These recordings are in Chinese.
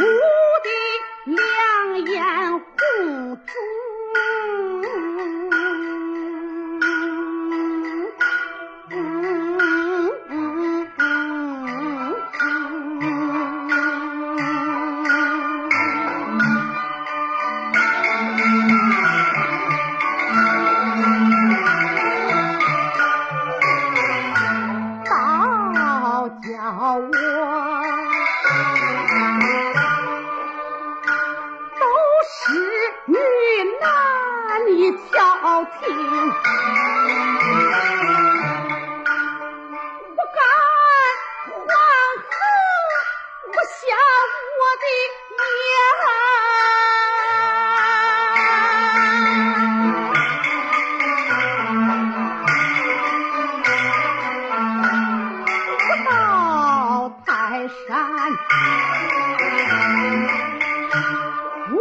Ooh. 不孝听，不敢还俗，我孝我的娘。不到泰山，无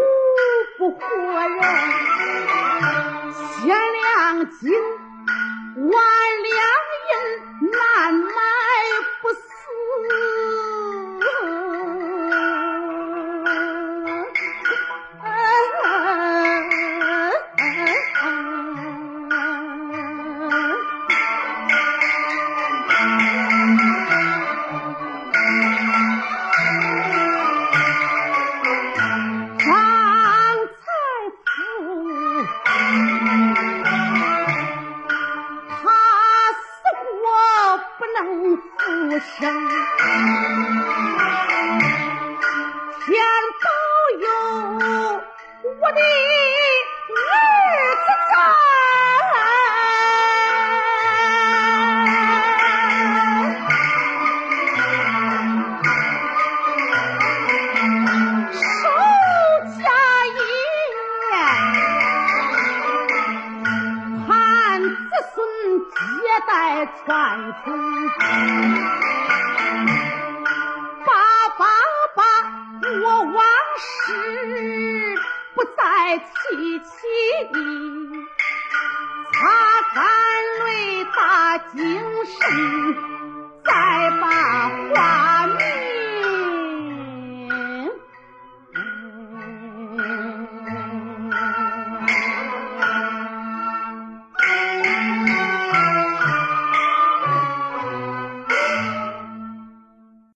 不活人。我想天保佑我的接待全村。爸爸把，我往事不再提起，擦干泪，打精神。